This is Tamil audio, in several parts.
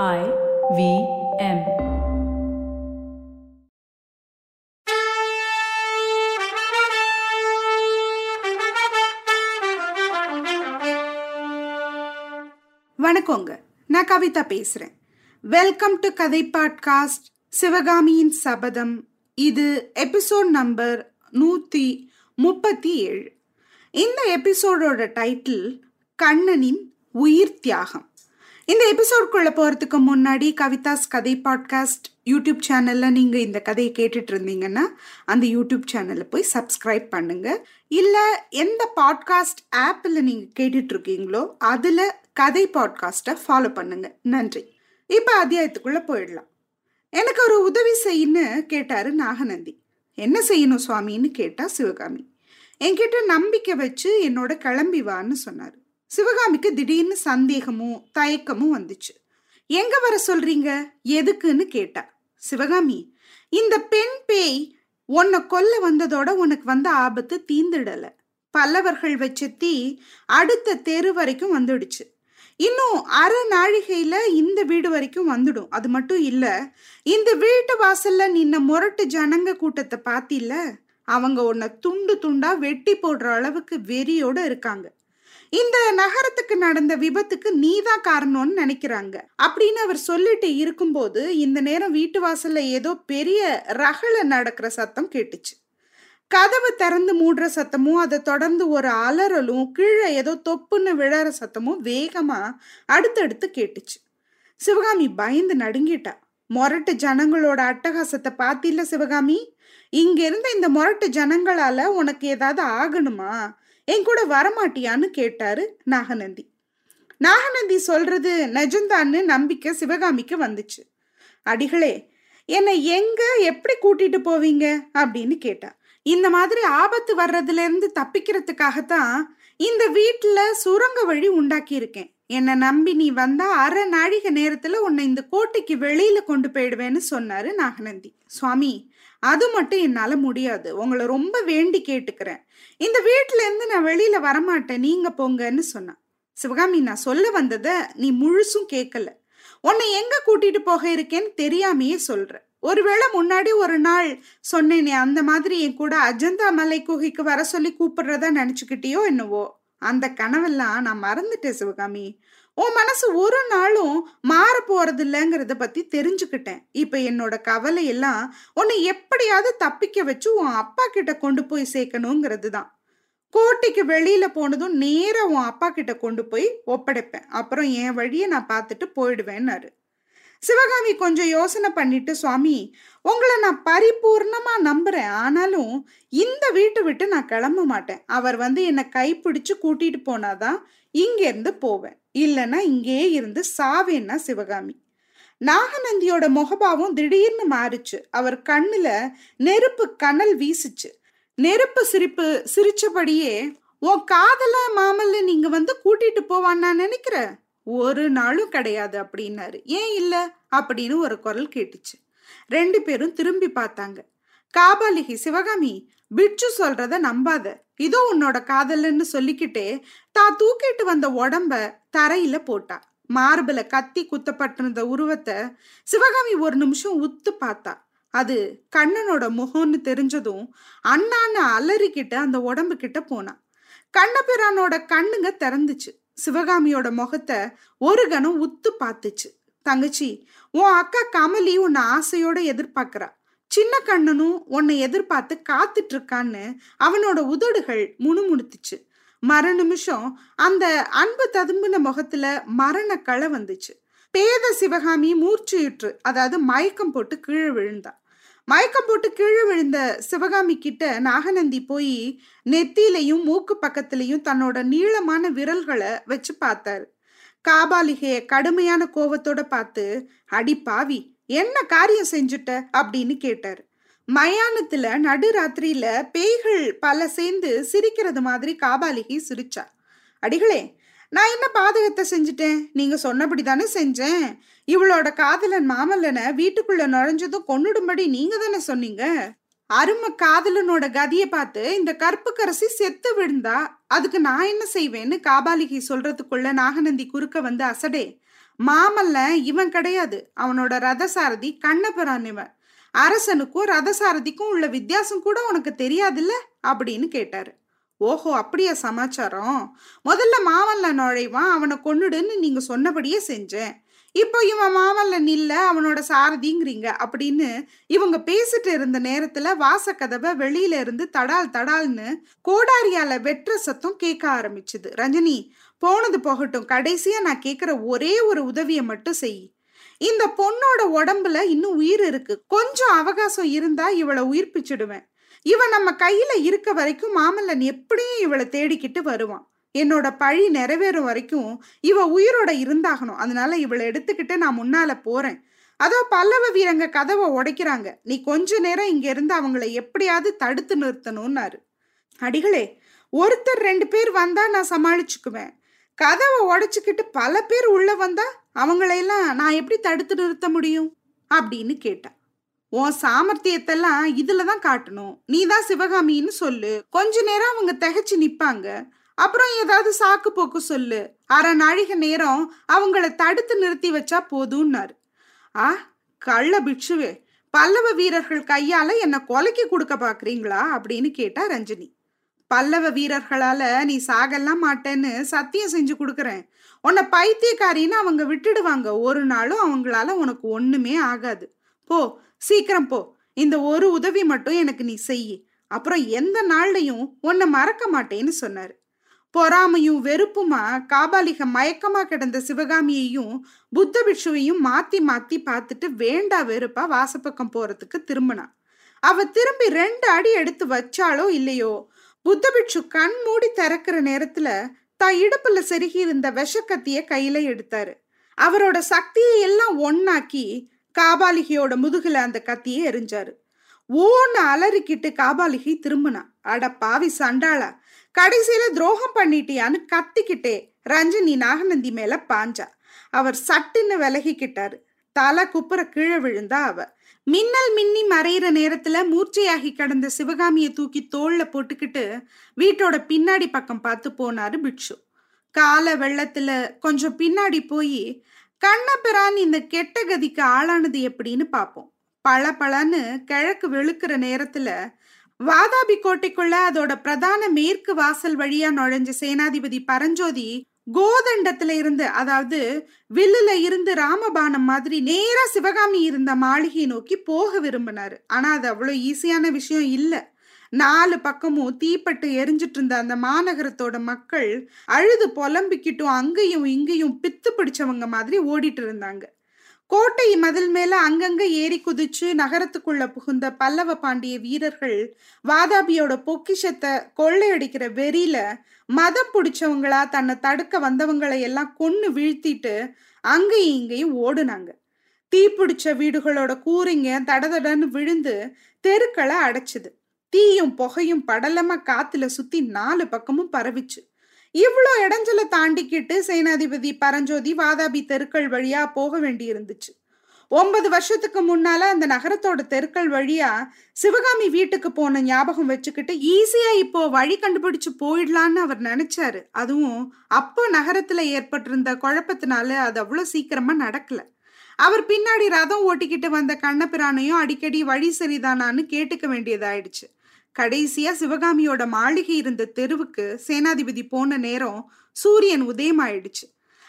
I V M. வணக்கங்க. நான் கவிதா பேசுறேன். வெல்கம் டு கதை பாட்காஸ்ட் சிவகாமியின் சபதம் இது எபிசோட் நம்பர் நூத்தி முப்பத்தி ஏழு. இந்த எபிசோடோட டைட்டில் கண்ணனின் உயிர் தியாகம். இந்த எபிசோட்குள்ள போறதுக்கு முன்னாடி கவிதாஸ் கதை பாட்காஸ்ட் யூடியூப் சேனல்ல நீங்க இந்த கதையை கேட்டுட்டு இருந்தீங்கன்னா அந்த யூடியூப் சேனல்ல போய் சப்ஸ்கிரைப் பண்ணுங்க. இல்ல எந்த பாட்காஸ்ட் ஆப்ல நீங்க கேட்டுட்டு இருக்கீங்களோ அதுல கதை பாட்காஸ்ட்டை ஃபாலோ பண்ணுங்க. நன்றி. இப்ப அத்தியாயத்துக்குள்ள போயிடலாம். எனக்கு ஒரு உதவி செய்யுன்னு கேட்டாரு நாகநந்தி. என்ன செய்யணும் சுவாமின்னு கேட்டா சிவகாமி. என்கிட்ட நம்பிக்கை வச்சு என்னோட கிளம்பி வான்னு சொன்னாரு. சிவகாமிக்கு திடீர்னு சந்தேகமும் தயக்கமும் வந்துச்சு. எங்க வர சொல்றீங்க? எதுக்குன்னு கேட்டா. சிவகாமி இந்த பெண் பேய் உன்னை கொல்ல வந்ததோட உனக்கு வந்த ஆபத்து தீந்துடல பல்லவர்கள் வச்ச தீ அடுத்த தெரு வரைக்கும் வந்துடுச்சு. இன்னும் அரை நாழிகையில இந்த வீடு வரைக்கும் வந்துடும். அது மட்டும் இல்ல இந்த வீட்டு வாசல்ல நின்ன முரட்டு ஜனங்க கூட்டத்தை பாத்தில அவங்க உன்னை துண்டு துண்டா வெட்டி போடுற அளவுக்கு வெறியோட இருக்காங்க. இந்த நகரத்துக்கு நடந்த விபத்துக்கு நீதான் காரணம்னு நினைக்கிறாங்க. அப்படின்னு அவர் சொல்லிட்டு இருக்கும்போது இந்த நேரம் வீட்டு வாசல்ல ஏதோ பெரிய ரகள நடக்கிற சத்தம் கேட்டுச்சு. கதவு திறந்து மூடுற சத்தமும் அதை தொடர்ந்து ஒரு அலறலும் கீழே ஏதோ தொப்புன்னு விழற சத்தமும் வேகமா அடுத்தடுத்து கேட்டுச்சு. சிவகாமி பயந்து நடுங்கிட்டா. மொரட்டு ஜனங்களோட அட்டகாசத்தை பார்த்தில சிவகாமி? இங்க இருந்த இந்த மொரட்டு ஜனங்களால உனக்கு ஏதாவது ஆகணுமா? என் கூட வரமாட்டியான்னு கேட்டாரு நாகநந்தி. நாகநந்தி சொல்றது நெஜந்தான்னு நம்பிக்கை சிவகாமிக்கு வந்துச்சு. அடிகளே என்னை எங்க எப்படி கூட்டிட்டு போவீங்க? அப்படின்னு கேட்டா. இந்த மாதிரி ஆபத்து வர்றதுல இருந்து தப்பிக்கிறதுக்காகத்தான் இந்த வீட்டுல சுரங்க வழி உண்டாக்கி இருக்கேன் என்னை நம்பி நீ வந்தா அரை நாழிகை நேரத்துல உன்னை இந்த கோட்டைக்கு வெளியில கொண்டு போயிடுவேன்னு சொன்னாரு நாகநந்தி. சுவாமி அது மட்டும் என்னால முடியாது. உங்களை ரொம்ப வேண்டி கேட்டுக்கிறேன். இந்த வீட்டிலேருந்து நான் வெளியில வரமாட்டேன். நீங்க போங்கன்னு சொன்னான். சிவகாமி நான் சொல்ல வந்தத நீ முழுசும் கேட்கல உன்னை எங்க கூட்டிட்டு போக இருக்கேன்னு தெரியாமையே சொல்ற. ஒருவேளை முன்னாடி ஒரு நாள் சொன்னேனே அந்த மாதிரி என் கூட அஜந்தா மலை குகைக்கு வர சொல்லி கூப்பிடுறதா நினைச்சுக்கிட்டியோ என்னவோ? அந்த கனவெல்லாம் நான் மறந்துட்டேன் சிவகாமி. உன் மனசு ஒரு நாளும் மாற போறது இல்லைங்கிறத பத்தி தெரிஞ்சுக்கிட்டேன். இப்ப என்னோட கவலை எல்லாம் உன்னை எப்படியாவது தப்பிக்க வச்சு உன் அப்பா கிட்ட கொண்டு போய் சேர்க்கணுங்கிறது தான் கோட்டைக்கு வெளியில போனதும் நேரா உன் அப்பா கிட்ட கொண்டு போய் ஒப்படைப்பேன். அப்புறம் என் வழியை நான் பார்த்துட்டு போயிடுவேன்னாரு. சிவகாமி கொஞ்சம் யோசனை பண்ணிட்டு சுவாமி உங்களை நான் பரிபூர்ணமா நம்புறேன். ஆனாலும் இந்த வீட்டை விட்டு நான் கிளம்ப மாட்டேன். அவர் வந்து என்னை கைப்பிடிச்சு கூட்டிட்டு போனாதான் இங்கேருந்து போவேன். இல்லைன்னா இங்கேயே இருந்து சாவேன்னா சிவகாமி. நாகநந்தியோட முகபாவம் திடீர்னு மாறுச்சு. அவர் கண்ணுல நெருப்பு கனல் வீசுச்சு. நெருப்பு சிரிப்பு சிரிச்சபடியே உன் காதல மாமல்ல நீங்க வந்து கூட்டிட்டு போவான்னு நான் நினைக்கிற ஒரு நாளும் கிடையாது அப்படின்னாரு. ஏன் இல்ல? அப்படின்னு ஒரு குரல் கேட்டுச்சு. ரெண்டு பேரும் திரும்பி பார்த்தாங்க. காபாலிகி சிவகாமி பிட்சு சொல்றத நம்பாத. இதோ உன்னோட காதல்னு சொல்லிக்கிட்டே தான் தூக்கிட்டு வந்த உடம்ப தரையில போட்டா. மார்பில கத்தி குத்தப்பட்டிருந்த உருவத்தை சிவகாமி ஒரு நிமிஷம் உத்து பார்த்தா. அது கண்ணனோட முகம்னு தெரிஞ்சதும் அண்ணான்னு அலறிக்கிட்டு அந்த உடம்பு கிட்ட போனான் கண்ணபிரானோட கண்ணுங்க திறந்துச்சு. சிவகாமியோட முகத்தை ஒரு கணம் உத்து பார்த்துச்சு. தங்கச்சி உன் அக்கா கமலி உன்னை ஆசையோட எதிர்பார்க்கறா. சின்ன கண்ணனும் உன்னை எதிர்பார்த்து காத்துட்டு இருக்கான்னு அவனோட உதடுகள் முணுமுணுத்துச்சு. மர நிமிஷம் அந்த அன்பு ததும்பின முகத்துல மரண களை வந்துச்சு. பேத சிவகாமி மூர்ச்சியுற்று அதாவது மயக்கம் போட்டு கீழே விழுந்தா. மயக்கம் போட்டு கீழே விழுந்த சிவகாமி கிட்ட நாகநந்தி போய் நெத்திலையும் மூக்கு பக்கத்திலையும் தன்னோட நீளமான விரல்களை வச்சு பார்த்தாரு. காபாலிகைய கடுமையான கோவத்தோட பார்த்து அடி பாவி என்ன காரியம் செஞ்சுட்ட? அப்படின்னு கேட்டாரு. மயானத்துல நடுராத்திரியில பேய்கள் பல சேர்ந்து சிரிக்கிறது மாதிரி காபாலிகை சிரிச்சா. அடிகளே நான் என்ன பாதகத்தை செஞ்சுட்டேன்? நீங்க சொன்னபடி தானே செஞ்சேன். இவளோட காதலன் மாமல்லனை வீட்டுக்குள்ள நுழைஞ்சதும் கொன்னுடும்படி நீங்க தானே சொன்னீங்க? அரும காதலனோட கதியை பார்த்து இந்த கற்பு கரசி செத்து விழுந்தா அதுக்கு நான் என்ன செய்வேன்னு காபாலிகை சொல்றதுக்குள்ள நாகநந்தி குறுக்க வந்து அசடே மாமல்ல இவன் கிடையாது. அவனோட ரதசாரதி கண்ணபிரான் இவன். அரசனுக்கும் ரதசாரதிக்கும் உள்ள வித்தியாசம் கூட உனக்கு தெரியாதுல்ல? அப்படின்னு கேட்டாரு. ஓஹோ அப்படியா சமாச்சாரம்? முதல்ல மாமல்ல நுழைவான் அவனை கொன்னுடுன்னு நீங்க சொன்னபடியே செஞ்சேன். இப்போ இவன் மாமல்ல நில்ல அவனோட சாரதிங்கிறீங்க அப்படின்னு இவங்க பேசிட்டு இருந்த நேரத்துல வாசக்கதவை வெளியில இருந்து தடால் தடால்னு கோடாரியால வெற்ற சத்தம் கேட்க ஆரம்பிச்சுது. ரஜினி போனது போகட்டும். கடைசியா நான் கேட்குற ஒரே ஒரு உதவியை மட்டும் செய். இந்த பொண்ணோட உடம்புல இன்னும் உயிர் இருக்கு. கொஞ்சம் அவகாசம் இருந்தா இவளை உயிர்ப்பிச்சிடுவேன் இவன் நம்ம கையில இருக்க வரைக்கும் மாமல்லன் எப்படியும் இவளை தேடிக்கிட்டு வருவான். என்னோட பழி நிறைவேறும் வரைக்கும் இவ உயிரோட இருந்தாகணும். அதனால இவளை எடுத்துக்கிட்டு நான் முன்னால போறேன். அதோ பல்லவ வீரங்க கதவை உடைக்கிறாங்க. நீ கொஞ்ச நேரம் இங்க இருந்து அவங்கள எப்படியாவது தடுத்து நிறுத்தணும்னாரு. அடிகளே ஒருத்தர் ரெண்டு பேர் வந்தா நான் சமாளிச்சுக்குவேன். கதவை உடைச்சிக்கிட்டு பல பேர் உள்ள வந்தா அவங்களையெல்லாம் நான் எப்படி தடுத்து நிறுத்த முடியும்? அப்படின்னு கேட்டான் உன் சாமர்த்தியத்தெல்லாம் இதுல தான் காட்டணும். நீ தான் சிவகாமின்னு சொல்லு. கொஞ்ச நேரம் அவங்க திகச்சு நிப்பாங்க. அப்புறம் ஏதாவது சாக்கு போக்கு சொல்லு. அரை நாழிகை நேரம் அவங்கள தடுத்து நிறுத்தி வச்சா போதும்னாரு. ஆ கள்ள பிட்சுவே பல்லவ வீரர்கள் கையால என்னை கொலைக்கு கொடுக்க பாக்குறீங்களா? அப்படின்னு கேட்டா ரஞ்சினி. பல்லவ வீரர்களால நீ சாகலாம் மாட்டேன்னு சத்தியம் செஞ்சு கொடுக்குறேன். உன்னை பைத்தியக்காரின்னு அவங்க விட்டுடுவாங்க. ஒரு நாளும் அவங்களால உனக்கு ஒண்ணுமே ஆகாது. போ சீக்கிரம் போ. இந்த ஒரு உதவி மட்டும் எனக்கு நீ செய். அப்புறம் எந்த நாள்லையும் உன்னை மறக்க மாட்டேன்னு சொன்னார். பொறாமையும் வெறுப்புமா காபாலிக மயக்கமா கிடந்த சிவகாமியையும் புத்த பிட்சுவையும் மாத்தி மாத்தி பார்த்துட்டு வேண்டா வெறுப்பா வாசப்பக்கம் போறதுக்கு திரும்பினான் அவ திரும்பி ரெண்டு அடி எடுத்து வச்சாலோ இல்லையோ? புத்தபிட்சு கண் மூடி திறக்கிற நேரத்துல தான் இடுப்புல செருகி இருந்த விஷக்கத்திய கையில எடுத்தாரு. அவரோட சக்தியை எல்லாம் ஒன்னாக்கி காபாலிகையோட முதுகுல அந்த கத்தியை எரிஞ்சாரு ஓன்னு அலறிக்கிட்டு காபாலிகை திரும்பினா அட பாவி சண்டாளா கடைசியில துரோகம் பண்ணிட்டியான்னு கத்திக்கிட்டே ரஞ்சனி நாகநந்தி மேல பாஞ்சா. அவர் சட்டுன்னு விலகிக்கிட்டாரு. தலை குப்புற கீழே விழுந்தா அவ. மின்னல் மின்னி மறையிற நேரத்துல மூர்ச்சையாகி கடந்த சிவகாமிய தூக்கி தோல்ல போட்டுக்கிட்டு வீட்டோட பின்னாடி பக்கம் பார்த்து போனாரு பிட்சு கால வெள்ளத்துல கொஞ்சம் பின்னாடி போய் கண்ணபிரான் இந்த கெட்ட கதிக்கு ஆளானது எப்படின்னு பார்ப்போம் பள பளன்னு கிழக்கு வெளுக்கிற நேரத்துல வாதாபி கோட்டைக்குள்ள அதோட பிரதான மேற்கு வாசல் வழியா நுழைஞ்ச சேனாதிபதி பரஞ்சோதி கோதண்டத்துல இருந்து அதாவது வில்லுல இருந்து ராமபானம் மாதிரி நேரா சிவகாமி இருந்த மாளிகையை நோக்கி போக விரும்பினாரு. ஆனா அது அவ்வளவு ஈஸியான விஷயம் இல்ல. நாலு பக்கமும் தீப்பட்டு எரிஞ்சிட்டு இருந்த அந்த மாநகரத்தோட மக்கள் அழுது புலம்பிக்கிட்டும் அங்கேயும் இங்கேயும் பித்து பிடிச்சவங்க மாதிரி ஓடிட்டு இருந்தாங்க. கோட்டை மதில் மேல அங்கங்க ஏறி குதிச்சு நகரத்துக்குள்ள புகுந்த பல்லவ பாண்டிய வீரர்கள் வாதாபியோட பொக்கிஷத்தை கொள்ளையடிக்கிற வெறியில மதம் பிடிச்சவங்களா தன்னை தடுக்க வந்தவங்களை எல்லாம் கொன்னு வீழ்த்திட்டு அங்கேயும் இங்கேயும் ஓடுனாங்க. தீப்பிடிச்ச வீடுகளோட கூரைங்க தடதடன்னு விழுந்து தெருக்களை அடைச்சுது. தீயும் புகையும் படலமா காத்துல சுத்தி நாலு பக்கமும் பரவிச்சு. இவ்வளோ இடைஞ்சலை தாண்டிக்கிட்டு சேனாதிபதி பரஞ்சோதி வாதாபி தெருக்கள் வழியா போக வேண்டி இருந்துச்சு ஒன்பது வருஷத்துக்கு முன்னால அந்த நகரத்தோட தெருக்கள் வழியா சிவகாமி வீட்டுக்கு போன ஞாபகம் வச்சுக்கிட்டு ஈஸியா இப்போ வழி கண்டுபிடிச்சு போயிடலான்னு அவர் நினைச்சாரு. அதுவும் அப்போ நகரத்துல ஏற்பட்டிருந்த குழப்பத்தினால அது அவ்வளோ சீக்கிரமா நடக்கல. அவர் பின்னாடி ரதம் ஓட்டிக்கிட்டு வந்த கண்ணபிரானையும் அடிக்கடி வழி சரிதானான்னு கேட்டுக்க வேண்டியதாயிடுச்சு. கடைசியா சிவகாமியோட மாளிகை இருந்த தெருவுக்கு சேனாதிபதி போன நேரம் சூரியன் உதயமாயிடுச்சு.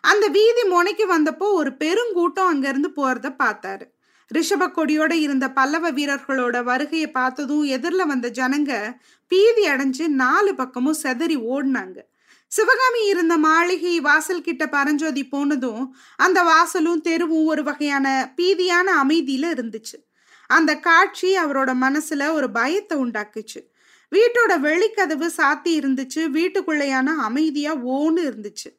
அந்த வீதி முனைக்கு வந்தப்போ ஒரு பெருங்கூட்டம் அங்கிருந்து போறத பார்த்தாரு. ரிஷப கொடியோட இருந்த பல்லவ வீரர்களோட வருகையை பார்த்ததும் எதிரில் வந்த ஜனங்க பீதி அடைஞ்சு நாலு பக்கமும் செதறி ஓடினாங்க. சிவகாமி இருந்த மாளிகை வாசல் கிட்ட பரஞ்சோதி போனதும் அந்த வாசலும் தெருவும் ஒரு வகையான பீதியான அமைதியில இருந்துச்சு. அந்த காட்சி அவரோட மனசுல ஒரு பயத்தை உண்டாக்குச்சு. வீட்டோட வெளிக்கதவு சாத்தி இருந்துச்சு. வீட்டுக்குள்ளையான அமைதியா ஓன்னு இருந்துச்சு.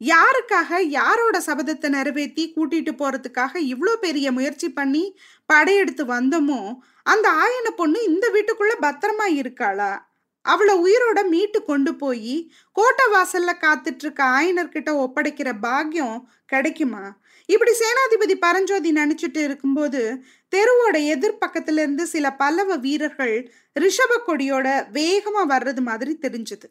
யாருக்காக யாரோட சபதத்தை நிறைவேற்றி கூட்டிட்டு போறதுக்காக இவ்வளோ பெரிய முயற்சி பண்ணி படையெடுத்து வந்தோமோ அந்த ஆயன பொண்ணு இந்த வீட்டுக்குள்ள பத்திரமா இருக்காளா? அவளை உயிரோட மீட்டு கொண்டு போய் கோட்டை வாசல்ல காத்துட்டு இருக்க ஆயனர்கிட்ட ஒப்படைக்கிற பாக்கியம் கிடைக்குமா? இப்படி சேனாதிபதி பரஞ்சோதி நினைச்சிட்டு இருக்கும்போது தெருவோட எதிர்பக்கத்துல இருந்து சில பல்லவ வீரர்கள் ரிஷப கொடியோட வேகமா வர்றது மாதிரி தெரிஞ்சது.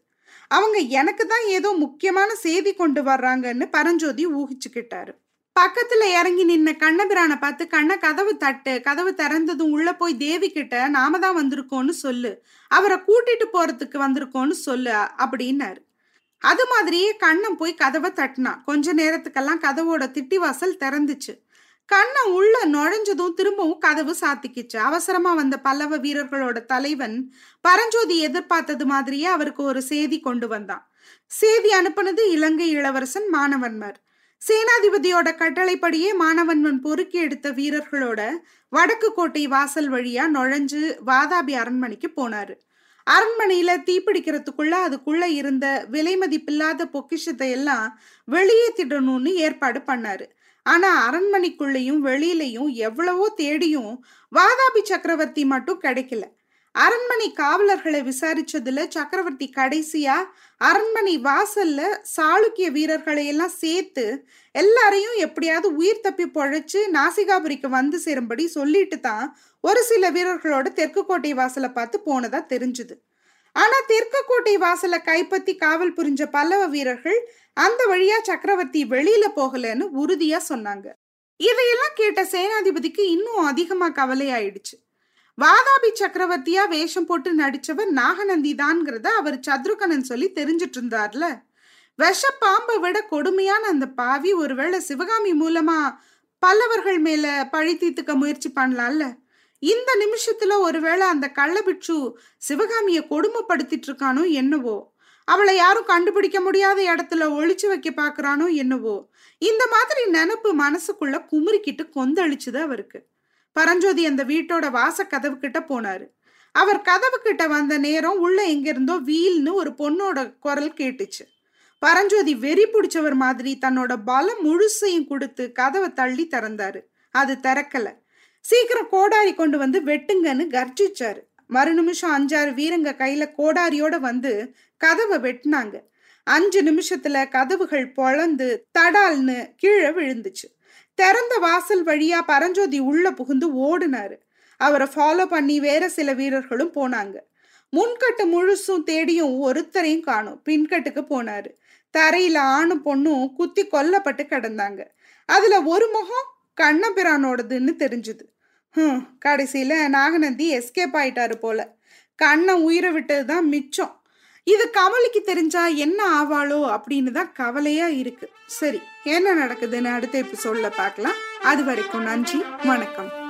அவங்க எனக்கு தான் ஏதோ முக்கியமான செய்தி கொண்டு வர்றாங்கன்னு பரஞ்சோதி ஊகிச்சுக்கிட்டாரு. பக்கத்துல இறங்கி நின்ன கண்ணபிரானை பார்த்து கண்ண கதவு தட்டு கதவு திறந்ததும் உள்ள போய் தேவி கிட்ட நாம தான் வந்திருக்கோம்னு சொல்லு. அவரை கூட்டிட்டு போறதுக்கு வந்திருக்கோம்னு சொல்லு அப்படின்னாரு. அது மாதிரியே கண்ணன் போய் கதவை தட்டினான் கொஞ்ச நேரத்துக்கெல்லாம் கதவோட திட்டி வாசல் திறந்துச்சு. கண்ணன் உள்ள நுழைஞ்சதும் திரும்பவும் கதவு சாத்திக்கிச்சு. அவசரமா வந்த பல்லவ வீரர்களோட தலைவன் பரஞ்சோதி எதிர்பார்த்தது மாதிரியே அவருக்கு ஒரு செய்தி கொண்டு வந்தான். செய்தி அனுப்புனது இலங்கை இளவரசன் மாணவன்மர். சேனாதிபதியோட கட்டளைப்படியே மாணவன்மன் பொறுக்கி எடுத்த வீரர்களோட வடக்கு கோட்டை வாசல் வழியா நுழைஞ்சு வாதாபி அரண்மனைக்கு போனாரு. அரண்மனையில தீப்பிடிக்கிறதுக்குள்ள அதுக்குள்ள இருந்த விலை மதிப்பில்லாத பொக்கிஷத்தை எல்லாம் வெளியேற்றிடணும்னு ஏற்பாடு பண்ணாரு. ஆனா அரண்மனைக்குள்ளேயும் வெளியிலையும் எவ்வளவோ தேடியும் வாதாபி சக்கரவர்த்தி மட்டும் கிடைக்கல. அரண்மனை காவலர்களை விசாரிச்சதுல சக்கரவர்த்தி கடைசியா அரண்மனை வாசல்ல சாளுக்கிய வீரர்களை எல்லாம் சேர்த்து எல்லாரையும் எப்படியாவது உயிர் தப்பி பொழைச்சு நாசிகாபுரிக்கு வந்து சேரும்படி சொல்லிட்டு தான் ஒரு சில வீரர்களோட தெற்கு கோட்டை வாசலை பார்த்து போனதா தெரிஞ்சுது. ஆனா தெற்கு கோட்டை வாசலை கைப்பற்றி காவல் புரிஞ்ச பல்லவ வீரர்கள் அந்த வழியா சக்கரவர்த்தி வெளியில போகலன்னு உறுதியா சொன்னாங்க. இதையெல்லாம் கேட்ட சேனாதிபதிக்கு இன்னும் அதிகமா கவலை ஆயிடுச்சு வாதாபி சக்கரவர்த்தியா வேஷம் போட்டு நடிச்சவர் நாகநந்தி தான்ங்கிறத அவர் சத்ருகனன் சொல்லி தெரிஞ்சிட்டு இருந்தார்ல விஷ பாம்பை விட கொடுமையான அந்த பாவி ஒருவேளை சிவகாமி மூலமா பல்லவர்கள் மேல பழி தீர்த்துக்க முயற்சி பண்ணலாம்ல. இந்த நிமிஷத்துல ஒருவேளை அந்த கள்ளபிட்சு சிவகாமிய கொடுமைப்படுத்திட்டு இருக்கானோ என்னவோ? அவளை யாரும் கண்டுபிடிக்க முடியாத இடத்துல ஒழிச்சு வைக்க பாக்குறானோ என்னவோ? இந்த மாதிரி நினப்பு மனசுக்குள்ள குமுறிக்கிட்டு கொந்தளிச்சுது அவருக்கு. பரஞ்சோதி அந்த வீட்டோட வாச கதவு கிட்ட போனாரு. அவர் கதவு கிட்ட வந்த நேரம் உள்ள எங்கிருந்தோ வீல்னு ஒரு பொண்ணோட குரல் கேட்டுச்சு. பரஞ்சோதி வெறி பிடிச்சவர் மாதிரி தன்னோட பலம் முழுசையும் கொடுத்து கதவை தள்ளி திறந்தாரு. அது திறக்கல. சீக்கிரம் கோடாரி கொண்டு வந்து வெட்டுங்கன்னு கர்ஜிச்சாரு. மறு நிமிஷம் அஞ்சாறு வீரங்க கையில கோடாரியோட வந்து கதவை வெட்டினாங்க. அஞ்சு நிமிஷத்துல கதவுகள் பொழந்து தடால்னு கீழே விழுந்துச்சு. திறந்த வாசல் வழியா பரஞ்சோதி உள்ள புகுந்து ஓடினாரு. அவரை ஃபாலோ பண்ணி வேற சில வீரர்களும் போனாங்க. முன்கட்டு முழுசும் தேடியும் ஒருத்தரையும் காணும். பின்கட்டுக்கு போனாரு. தரையில ஆணும் பொண்ணும் குத்தி கொல்லப்பட்டு கிடந்தாங்க. அதுல ஒரு முகம் கண்ணபிரானோடதுன்னு தெரிஞ்சுது. ஹம் கடைசியில நாகநந்தி எஸ்கேப் ஆயிட்டாரு போல. கண்ணை உயிரை விட்டது தான் மிச்சம். இது கமலிக்கு தெரிஞ்சா என்ன ஆவாளோ அப்படின்னு தான் கவலையா இருக்கு. சரி என்ன நடக்குதுன்னு அடுத்த எபிசோட்ல பார்க்கலாம். அது வரைக்கும் நன்றி வணக்கம்.